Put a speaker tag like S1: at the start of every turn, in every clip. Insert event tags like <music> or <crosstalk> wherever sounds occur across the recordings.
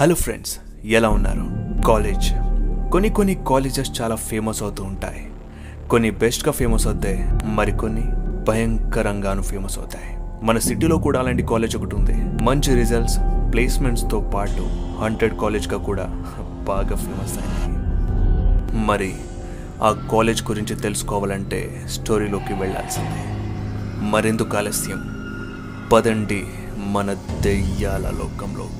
S1: Hello friends ఎలా ఉన్నారు? College కొన్ని కొన్ని కాలేజెస్ చాలా ఫేమస్ అవుతూ ఉంటాయి. కొన్ని బెస్ట్గా ఫేమస్ అవుతాయి మరికొన్ని భయంకరంగాను ఫేమస్ అవుతాయి. మన సిటీలో కూడా అలాంటి కాలేజ్ ఒకటి ఉంది. మంచి రిజల్ట్స్ ప్లేస్మెంట్స్తో పాటు హండ్రెడ్ కాలేజ్గా కూడా బాగా ఫేమస్ అయింది మరి ఆ కాలేజ్ గురించి తెలుసుకోవాలంటే స్టోరీలోకి వెళ్ళాల్సిందే. మరెందుకు ఆలస్యం? పదండి మన దెయ్యాల లోకంలోకి.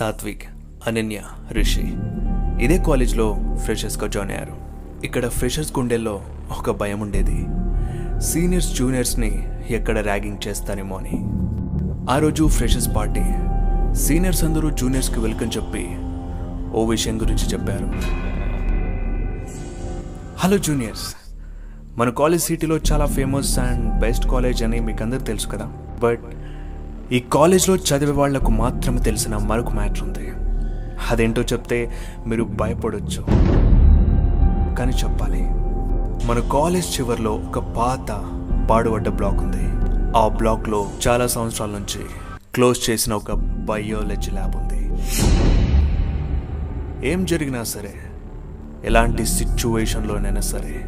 S1: సాత్విక్ అనన్య రిషి. ఇదే కాలేజ్లో ఫ్రెషర్స్గా జాయిన్ అయ్యారు. ఇక్కడ ఫ్రెషర్స్ గుండెల్లో ఒక భయం ఉండేది. సీనియర్స్ జూనియర్స్ని ఎక్కడ ర్యాగింగ్ చేస్తానేమో అని. ఆ రోజు ఫ్రెషర్స్ పార్టీ. సీనియర్స్ అందరూ జూనియర్స్కి వెల్కమ్ చెప్పి ఓ విషయం గురించి చెప్పారు. హలో జూనియర్స్ మన కాలేజ్ సిటీలో చాలా ఫేమస్ అండ్ బెస్ట్ కాలేజ్ అని మీకు అందరు తెలుసు కదా. బట్ ఈ కాలేజ్లో చదివే వాళ్ళకు మాత్రమే తెలిసిన మరొక మ్యాటర్ ఉంది. అదేంటో చెప్తే మీరు భయపడొచ్చు. కానీ చెప్పాలి. మన కాలేజ్ చివరిలో ఒక పాత పాడుబడ్డ బ్లాక్ ఉంది. ఆ బ్లాక్లో చాలా సంవత్సరాల నుంచి క్లోజ్ చేసిన ఒక బయోలజీ ల్యాబ్ ఉంది. ఏం జరిగినా సరే ఎలాంటి సిచ్యువేషన్లోనైనా సరే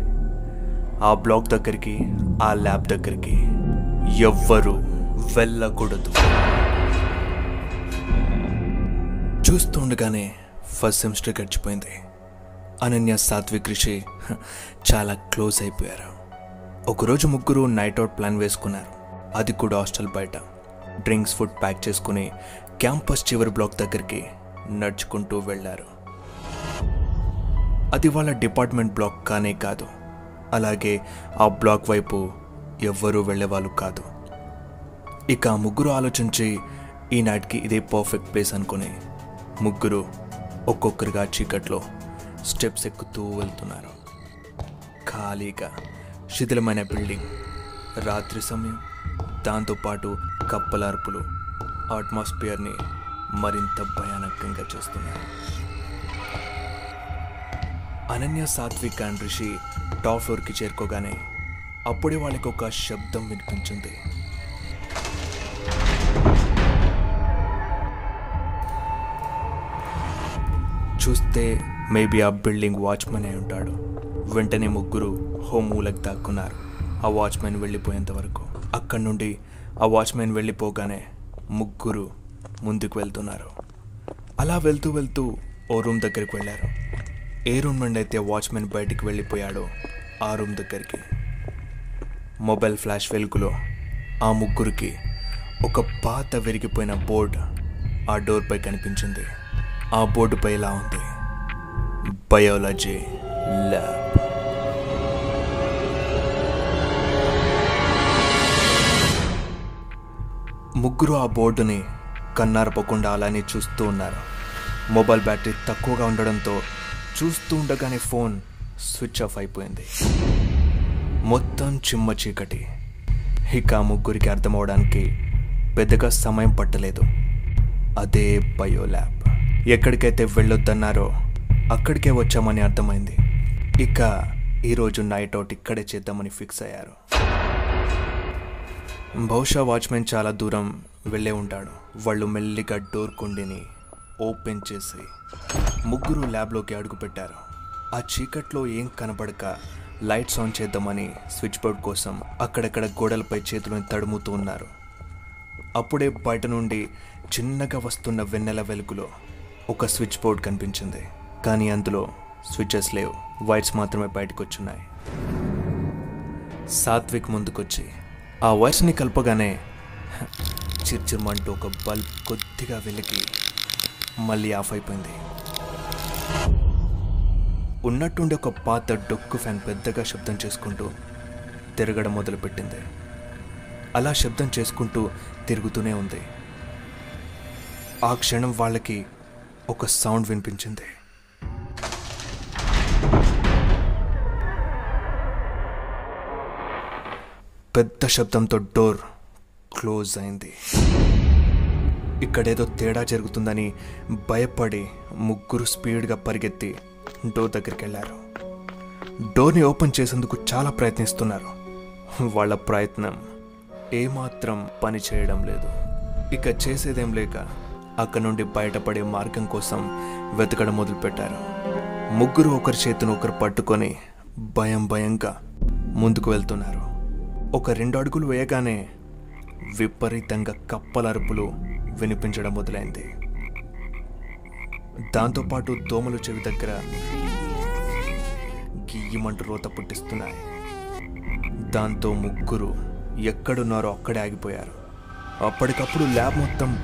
S1: ఆ బ్లాక్ దగ్గరికి ఆ ల్యాబ్ దగ్గరికి ఎవ్వరూ వెళ్ళకూడదు. చూస్తుండగానే ఫస్ట్ సెమిస్టర్ గడిచిపోయింది. అనన్య సాత్విక్ రిషి చాలా క్లోజ్ అయిపోయారు. ఒకరోజు ముగ్గురు నైట్ అవుట్ ప్లాన్ వేసుకున్నారు. అది కూడా హాస్టల్ బయట. డ్రింక్స్ ఫుడ్ ప్యాక్ చేసుకుని క్యాంపస్ చివరి బ్లాక్ దగ్గరికి నడుచుకుంటూ వెళ్ళారు. అది వాళ్ళ డిపార్ట్మెంట్ బ్లాక్ కానే కాదు. అలాగే ఆ బ్లాక్ వైపు ఎవ్వరూ వెళ్ళేవాళ్ళు కాదు. ఇక ముగ్గురు ఆలోచించి ఈనాటికి ఇదే పర్ఫెక్ట్ ప్లేస్ అనుకుని ముగ్గురు ఒక్కొక్కరిగా చీకట్లో స్టెప్స్ ఎక్కుతూ వెళ్తున్నారు. ఖాళీగా శిథిలమైన బిల్డింగ్ రాత్రి సమయం దాంతోపాటు కప్పలార్పులు అట్మాస్ఫియర్ని మరింత భయానకంగా చేస్తున్నారు అనన్య సాత్విక్ అండ్ రిషి టాప్ ఫ్లోర్కి చేరుకోగానే అప్పుడే వాళ్ళకి ఒక శబ్దం వినిపించింది. చూస్తే మేబీ ఆ బిల్డింగ్ వాచ్మెన్ అయి ఉంటాడు. వెంటనే ముగ్గురు హోమ్ మూలకు దాక్కున్నారు. ఆ వాచ్మెన్ వెళ్ళిపోయేంత వరకు. అక్కడి నుండి ఆ వాచ్మెన్ వెళ్ళిపోగానే ముగ్గురు ముందుకు వెళ్తున్నారు. అలా వెళ్తూ వెళ్తూ ఓ రూమ్ దగ్గరికి వెళ్ళారు. ఏ రూమ్ నుండి అయితే వాచ్మెన్ బయటికి వెళ్ళిపోయాడో ఆ రూమ్ దగ్గరికి. మొబైల్ ఫ్లాష్ వెలుగులో ఆ ముగ్గురికి ఒక పాత విరిగిపోయిన బోర్డ్ ఆ డోర్పై కనిపించింది. ఆ బోర్డుపై ఇలా ఉంది? బయోలజీ ల్యాబ్ ముగ్గురు ఆ బోర్డుని కన్నారపోకుండా అలానే చూస్తూ ఉన్నారు. మొబైల్ బ్యాటరీ తక్కువగా ఉండడంతో చూస్తూ ఉండగానే ఫోన్ స్విచ్ ఆఫ్ అయిపోయింది. మొత్తం చిమ్మ చీకటి. ఇక ఆ ముగ్గురికి అర్థమవడానికి పెద్దగా సమయం పట్టలేదు. అదే బయో ల్యాబ్. ఎక్కడికైతే వెళ్ళొద్దన్నారో అక్కడికే వచ్చామని అర్థమైంది. ఇక ఈరోజు నైట్ అవుట్ ఇక్కడే చేద్దామని ఫిక్స్ అయ్యారు. బహుశా వాచ్మెన్ చాలా దూరం వెళ్ళే ఉంటాడు. వాళ్ళు మెల్లిగా డోర్ కుండిని ఓపెన్ చేసి ముగ్గురు ల్యాబ్లోకి అడుగుపెట్టారు ఆ చీకట్లో ఏం కనపడక లైట్స్ ఆన్ చేద్దామని స్విచ్ బోర్డ్ కోసం అక్కడక్కడ గోడలపై చేతులను తడుముతూ ఉన్నారు. అప్పుడే బయట నుండి చిన్నగా వస్తున్న వెన్నెల వెలుగులో ఒక స్విచ్ బోర్డ్ కనిపించింది కానీ అందులో స్విచ్చెస్ లేవు. వైర్స్ మాత్రమే బయటకు వచ్చున్నాయి సాత్విక్ ముందుకొచ్చి ఆ వైర్స్ని కలపగానే <laughs> చిర్చిర్మంటూ ఒక బల్బ్ కొద్దిగా వెలిగి మళ్ళీ ఆఫ్ అయిపోయింది. ఉన్నట్టుండి ఒక పాత డొక్కు ఫ్యాన్ పెద్దగా శబ్దం చేసుకుంటూ తిరగడం మొదలుపెట్టింది. అలా శబ్దం చేసుకుంటూ తిరుగుతూనే ఉంది. ఆ క్షణం వాళ్ళకి ఒక సౌండ్ వినిపించింది. పెద్ద శబ్దంతో డోర్ క్లోజ్ అయింది. ఇక్కడేదో తేడా జరుగుతుందని భయపడి ముగ్గురు స్పీడ్గా పరిగెత్తి డోర్ దగ్గరికి వెళ్ళారు డోర్ని ఓపెన్ చేసేందుకు చాలా ప్రయత్నిస్తున్నారు. వాళ్ళ ప్రయత్నం ఏమాత్రం పని చేయడం లేదు. ఇక చేసేదేం లేక అక్కడ నుండి బయటపడే మార్గం కోసం వెతకడం మొదలుపెట్టారు. ముగ్గురు ఒకరి చేతిని ఒకరు పట్టుకొని భయం భయంగా ముందుకు వెళ్తున్నారు. ఒక రెండు అడుగులు వేయగానే విపరీతంగా కప్పల అరుపులు వినిపించడం మొదలైంది. దాంతోపాటు దోమలు చెవి దగ్గర గియ్యమంటూ రోత పుట్టిస్తున్నాయి. దాంతో ముగ్గురు ఎక్కడున్నారో అక్కడే ఆగిపోయారు. అప్పటికప్పుడు ల్యాబ్ మొత్తం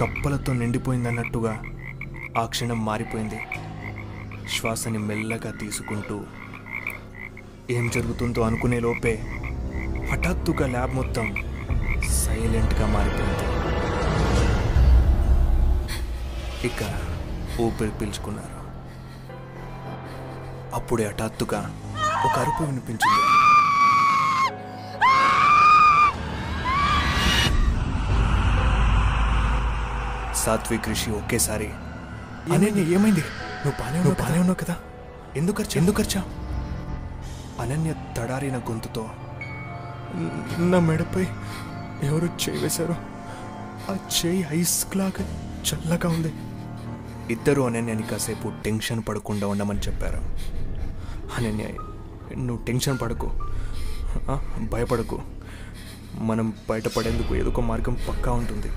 S1: కప్పలతో నిండిపోయిందన్నట్టుగా ఆ క్షణం మారిపోయింది. శ్వాసని మెల్లగా తీసుకుంటూ ఏం జరుగుతుందో అనుకునే లోపే హఠాత్తుగా ల్యాబ్ మొత్తం సైలెంట్గా మారిపోయింది. ఇక ఊపిరి పీల్చుకున్నారు. అప్పుడే హఠాత్తుగా ఒక అరుపు వినిపించింది. సాత్విక్ ఋషి ఒకేసారి. అనన్య ఏమైంది? నువ్వు బానే నువ్వు బానే ఉన్నావు కదా? ఎందుకు ఖర్చు? ఎందుకు ఖర్చా? అనన్య తడారిన గొంతుతో నా మెడపై ఎవరు చేయి వేశారు ఆ చేయి ఐస్ లాగా చల్లగా ఉంది. ఇద్దరు అనన్యని కాసేపు టెన్షన్ పడకుండా ఉండమని చెప్పారు. అనన్య నువ్వు టెన్షన్ పడకు. భయపడకు. మనం బయటపడేందుకు ఏదో ఒక మార్గం పక్కా ఉంటుంది.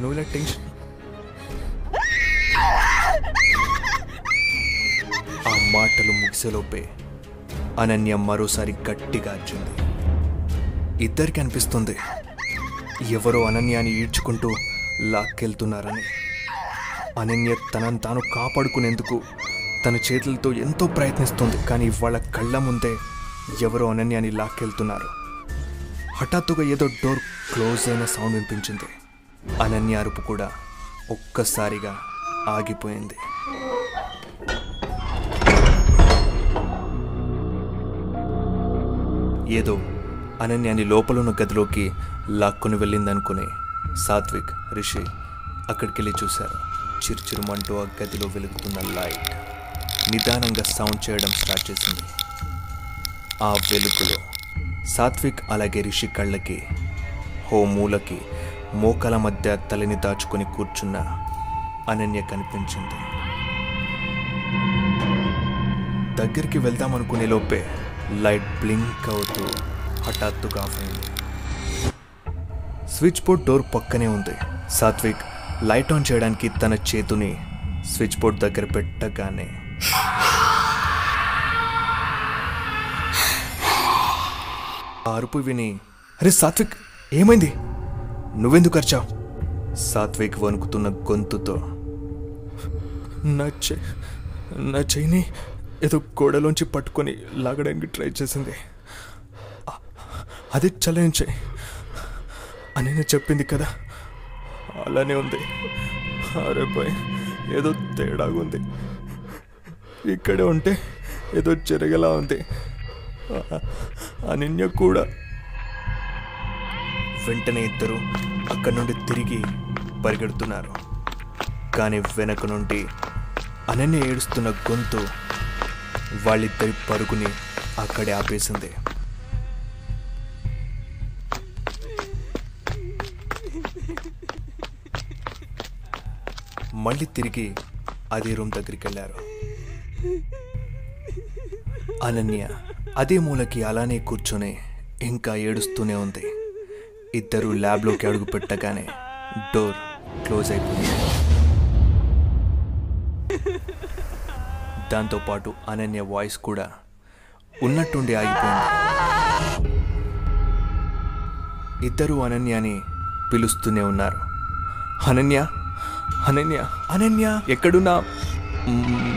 S1: నువ్వు ఇలా టెన్షన్ ఆ మాటలు ముగిసేలోపే అనన్య మరోసారి గట్టిగా అర్చింది. ఇద్దరికి అనిపిస్తుంది ఎవరో అనన్యాన్ని ఈడ్చుకుంటూ లాక్కెళ్తున్నారని. అనన్య తనను తాను కాపాడుకునేందుకు తన చేతులతో ఎంతో ప్రయత్నిస్తుంది కానీ వాళ్ళ కళ్ళ ముందే ఎవరో అనన్యాన్ని లాక్కెళ్తున్నారు. హఠాత్తుగా ఏదో డోర్ క్లోజ్ అయిన సౌండ్ వినిపించింది. అనన్య అరుపు కూడా ఒక్కసారిగా ఆగిపోయింది. ఏదో అనన్యాని లోపలున్న గదిలోకి లాక్కుని వెళ్ళిందనుకుని సాత్విక్ రిషి అక్కడికి వెళ్ళి చూశారు. చిరుచిరుమంటూ ఆ గదిలో వెలుగుతున్న లైట్ నిదానంగా సౌండ్ చేయడం స్టార్ట్ చేసింది. ఆ వెలుగులో సాత్విక్ అలాగే రిషి కళ్ళకి హో మూలకి మోకల మధ్య తలని దాచుకొని కూర్చున్న అనన్య కనిపించింది. దగ్గరికి వెళ్దామనుకునే లోపే లైట్ బ్లింక్ అవుతూ హఠాత్తుగా ఆఫ్ అయింది స్విచ్ బోర్డ్ డోర్ పక్కనే ఉంది. సాత్విక్ లైట్ ఆన్ చేయడానికి తన చేతుని స్విచ్ బోర్డ్ దగ్గర పెట్టగానే అరుపు విని అరే సాత్విక్ ఏమైంది? నువ్వెందుకు అరిచావు? సాత్విక్ వణుకుతున్న గొంతుతో నా చె నా చెయ్యిని ఏదో గోడలోంచి పట్టుకొని లాగడానికి ట్రై చేసింది. అది చల్లని చెయ్యి అని నేను చెప్పింది కదా. అలానే ఉంది. అరే బాయ్ ఏదో తేడాగా ఉంది. ఇక్కడే ఉంటే ఏదో జరిగేలా ఉంది. అనిన్య కూడా. వెంటనే ఇద్దరు అక్కడి నుండి తిరిగి పరిగెడుతున్నారు. కానీ వెనక నుండి అనన్య ఏడుస్తున్న గొంతు వాళ్ళిద్దరి పరుగుని అక్కడే ఆపేసింది. మళ్ళీ తిరిగి అదే రూమ్ దగ్గరికి వెళ్ళారు అనన్య అదే మూలకి అలానే కూర్చొని ఇంకా ఏడుస్తూనే ఉంది. ఇద్దరు ల్యాబ్లోకి అడుగు పెట్టగానే డోర్ క్లోజ్ అయిపోయింది. దాంతోపాటు అనన్య వాయిస్ కూడా ఉన్నట్టుండి ఆగిపోయింది. ఇద్దరు అనన్యని పిలుస్తూనే ఉన్నారు. అనన్య అనన్య అనన్య ఎక్కడున్నా?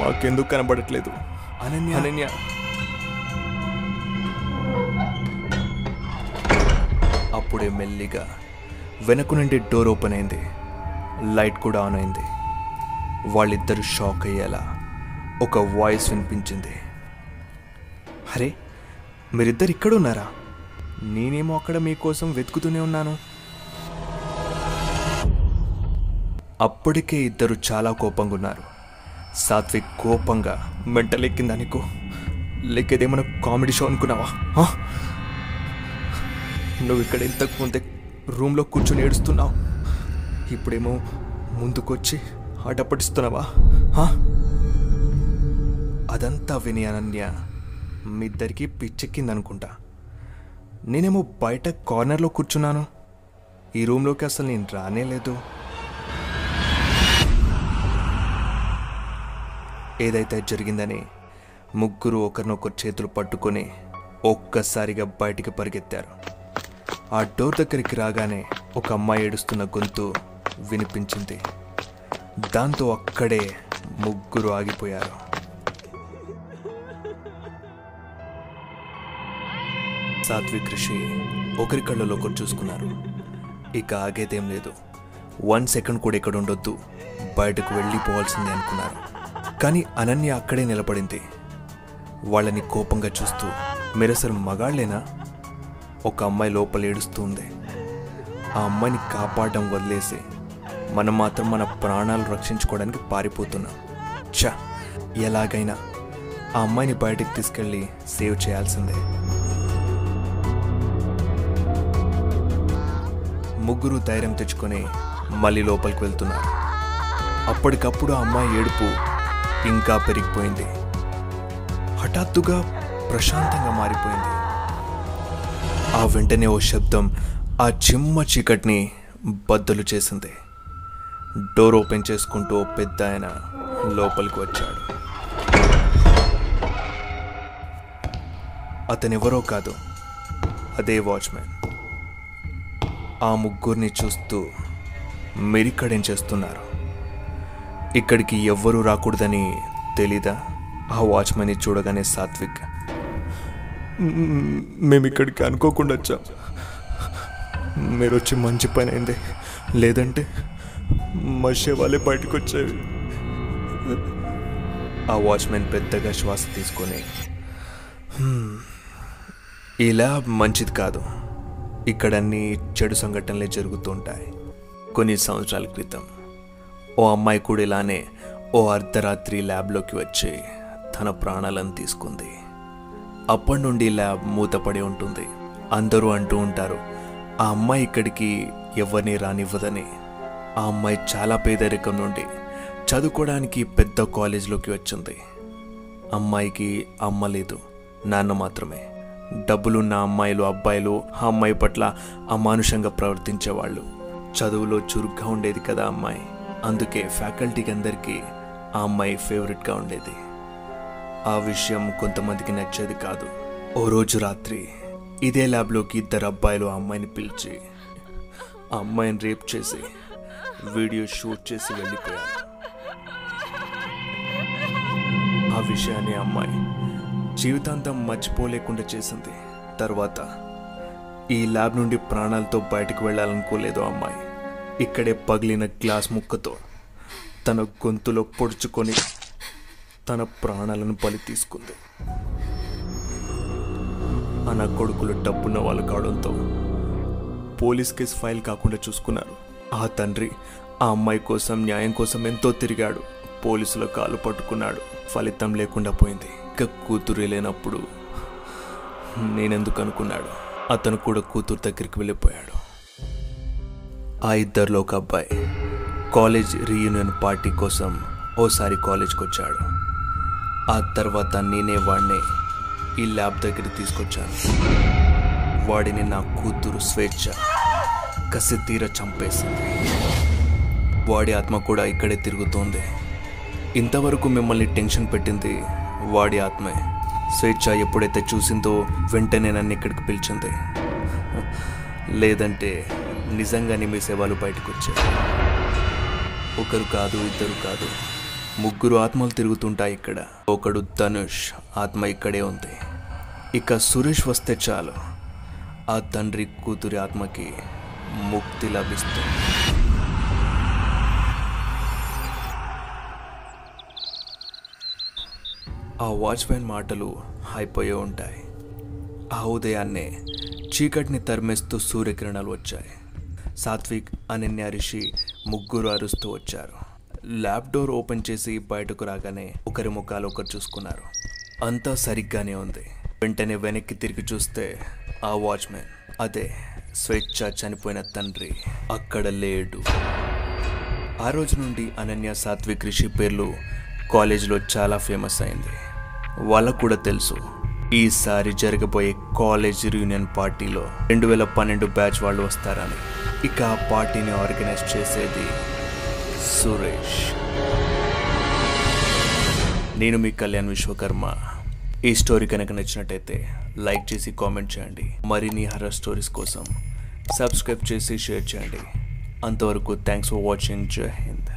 S1: మాకెందుకు కనబడట్లేదు? అనన్య అనన్య. అప్పుడే మెల్లిగా వెనక నుండి డోర్ ఓపెన్ అయింది. లైట్ కూడా ఆన్ అయింది. వాళ్ళిద్దరూ షాక్ అయ్యేలా ఒక వాయిస్ వినిపించింది. అరే మీరిద్దరు ఇక్కడ ఉన్నారా నేనేమో అక్కడ మీకోసం వెతుకుతూనే ఉన్నాను. అప్పటికే ఇద్దరు చాలా కోపంగా ఉన్నారు సాత్విక్ కోపంగా మెంటలెక్కిందా నీకు లేక ఇదేమైనా కామెడీ షో అనుకున్నావా? నువ్వు ఇక్కడ ఇంతకు ముందే రూమ్లో కూర్చొని ఏడుస్తున్నావు. ఇప్పుడేమో ముందుకొచ్చి ఆటపడిస్తున్నావా హా? అదంతా విని అనన్య మీ ఇద్దరికి పిచ్చెక్కిందనుకుంటా. నేనేమో బయట కార్నర్లో కూర్చున్నాను. ఈ రూమ్లోకి అసలు నేను రానే లేదు. ఏదైతే జరిగిందని ముగ్గురు ఒకరినొకరు చేతులు పట్టుకొని ఒక్కసారిగా బయటికి పరిగెత్తారు. ఆ డోర్ దగ్గరికి రాగానే ఒక అమ్మాయి ఏడుస్తున్న గొంతు వినిపించింది. దాంతో అక్కడే ముగ్గురు ఆగిపోయారు. సాత్విక్ రిషి ఒకరి కళ్ళలో ఒకరు చూసుకున్నారు. ఇక ఆగేదేం లేదు. వన్ సెకండ్ కూడా ఇక్కడ ఉండొద్దు. బయటకు వెళ్ళిపోవాల్సిందే అనుకున్నారు. కానీ అనన్య అక్కడే నిలబడింది. వాళ్ళని కోపంగా చూస్తూ మీరసలు మగాళ్ళేనా? ఒక అమ్మాయి లోపల ఏడుస్తూ ఉంది. ఆ అమ్మాయిని కాపాడడం వదిలేసి మనం మాత్రం మన ప్రాణాలు రక్షించుకోవడానికి పారిపోతున్నాం. చ ఎలాగైనా ఆ అమ్మాయిని బయటికి తీసుకెళ్ళి సేవ్ చేయాల్సిందే. ముగ్గురు ధైర్యం తెచ్చుకొని మళ్ళీ లోపలికి వెళ్తున్నారు అప్పటికప్పుడు ఆ అమ్మాయి ఏడుపు ఇంకా పెరిగిపోయింది. హఠాత్తుగా ప్రశాంతంగా మారిపోయింది. ఆ వెంటనే ఓ శబ్దం ఆ చిమ్మ చీకటిని బద్దలు చేసింది. డోర్ ఓపెన్ చేసుకుంటూ పెద్ద ఆయన లోపలికి వచ్చాడు. అతనెవరో కాదు అదే వాచ్మెన్ ఆ ముగ్గురిని చూస్తూ మెరికడేం చేస్తున్నారు. ఇక్కడికి ఎవ్వరూ రాకూడదని తెలీదా? ఆ వాచ్మెన్ని చూడగానే సాత్విక్. మేము ఇక్కడికి అనుకోకుండా వచ్చాం. మీరు వచ్చి మంచి పని అయింది లేదంటే మా శవాలే బయటకు వచ్చేవి ఆ వాచ్మెన్ పెద్దగా శ్వాస తీసుకొని "హ్మ్, ఇలా మంచిది కాదు. ఇక్కడన్నీ చెడు సంఘటనలే జరుగుతుంటాయి. కొన్ని సంవత్సరాల క్రితం ఓ అమ్మాయి కూడా ఇలానే ఓ అర్ధరాత్రి ల్యాబ్లోకి వచ్చి తన ప్రాణాలను తీసుకుంది. అప్పటి నుండి ల్యాబ్ మూతపడి ఉంటుంది. అందరూ అంటూ ఉంటారు ఆ అమ్మాయి ఇక్కడికి ఎవరిని రానివ్వదని. ఆ అమ్మాయి చాలా పేదరికం నుండి చదువుకోవడానికి పెద్ద కాలేజీలోకి వచ్చింది. అమ్మాయికి అమ్మ లేదు నాన్న మాత్రమే. డబ్బులున్న అమ్మాయిలు అబ్బాయిలు ఆ అమ్మాయి పట్ల అమానుషంగా ప్రవర్తించేవాళ్ళు. చదువులో చురుగ్గా ఉండేది కదా అమ్మాయి. అందుకే ఫ్యాకల్టీకి అందరికీ ఆ అమ్మాయి ఫేవరెట్గా ఉండేది. ఆ విషయం కొంతమందికి నచ్చేది కాదు. ఓ రోజు రాత్రి ఇదే ల్యాబ్లోకి ఇద్దరు అబ్బాయిలు ఆ అమ్మాయిని పిలిచి ఆ అమ్మాయిని రేప్ చేసి వీడియో షూట్ చేసి వెళ్ళిపోయారు. ఆ విషయాన్ని అమ్మాయి జీవితాంతం మర్చిపోలేకుండా చేసింది. తర్వాత ఈ ల్యాబ్ నుండి ప్రాణాలతో బయటకు వెళ్ళాలనుకోలేదు ఆ అమ్మాయి. ఇక్కడే పగిలిన గ్లాస్ ముక్కతో తన గొంతులో పొడుచుకొని తన ప్రాణాలను బలి తీసుకుంది. అన కొడుకులు డబ్బున్న వాళ్ళు కావడంతో పోలీస్ కేసు ఫైల్ కాకుండా చూసుకున్నారు. ఆ తండ్రి ఆ అమ్మాయి కోసం న్యాయం కోసం ఎంతో తిరిగాడు. పోలీసుల కాలు పట్టుకున్నాడు. ఫలితం లేకుండా పోయింది. ఇక కూతురు లేనప్పుడు నేనెందుకు అనుకున్నాడు అతను కూడా కూతురు దగ్గరికి వెళ్ళిపోయాడు. ఆ ఇద్దరిలో ఒక అబ్బాయి కాలేజ్ రీయూనియన్ పార్టీ కోసం ఓసారి కాలేజ్కి వచ్చాడు ఆ తర్వాత నేనే వాడిని ఈ ల్యాబ్ దగ్గర తీసుకొచ్చాను. వాడిని నా కూతురు స్వేచ్ఛ కసి తీర చంపేసింది. వాడి ఆత్మ కూడా ఇక్కడే తిరుగుతోంది. ఇంతవరకు మిమ్మల్ని టెన్షన్ పెట్టింది వాడి ఆత్మే. స్వేచ్ఛ ఎప్పుడైతే చూసిందో వెంటనే నన్ను ఇక్కడికి పిలిచింది. లేదంటే నిజంగానే మీ సేవలు బయటకు వచ్చారు ఒకరు కాదు ఇద్దరు కాదు. ముగ్గురు ఆత్మలు తిరుగుతుంటాయి ఇక్కడ. ఒకడు ధనుష్ ఆత్మ ఇక్కడే ఉంది. ఇక సురేష్ వస్తే చాలు. ఆ తండ్రి కూతురి ఆత్మకి ముక్తి లభిస్తుంది. ఆ వాచ్మెన్ మాటలు అయిపోయే ఉంటాయి. ఆ ఉదయాన్నే చీకటిని తరిమేస్తూ సూర్యకిరణాలు వచ్చాయి. సాత్విక్ అనన్య రిషి ముగ్గురు అరుస్తూ వచ్చారు. ల్యాబ్ డోర్ ఓపెన్ చేసి బయటకు రాగానే ఒకరి ముఖాలు ఒకరు చూసుకున్నారు. అంతా సరిగ్గానే ఉంది. వెంటనే వెనక్కి తిరిగి చూస్తే ఆ వాచ్మెన్. అదే స్వేచ్ఛ చనిపోయిన తండ్రి అక్కడ లేడు. ఆ రోజు నుండి అనన్య సాత్విక్ రిషి పేర్లు కాలేజీలో చాలా ఫేమస్ అయింది. వాళ్ళకు కూడా తెలుసు. ఈసారి జరగబోయే కాలేజ్ రీయూనియన్ పార్టీలో రెండు వేల పన్నెండు బ్యాచ్ వాళ్ళు వస్తారని. ఇక ఆ పార్టీని ఆర్గనైజ్ చేసేది సురేష్. నేను మీ కళ్యాణ్ విశ్వకర్మ. ఈ స్టోరీ కనుక నచ్చినట్టయితే లైక్ చేసి కామెంట్ చేయండి. మరిన్ని హర్రర్ స్టోరీస్ కోసం సబ్స్క్రైబ్ చేసి షేర్ చేయండి. అంతవరకు థ్యాంక్స్ ఫర్ వాచింగ్ జై హింద్.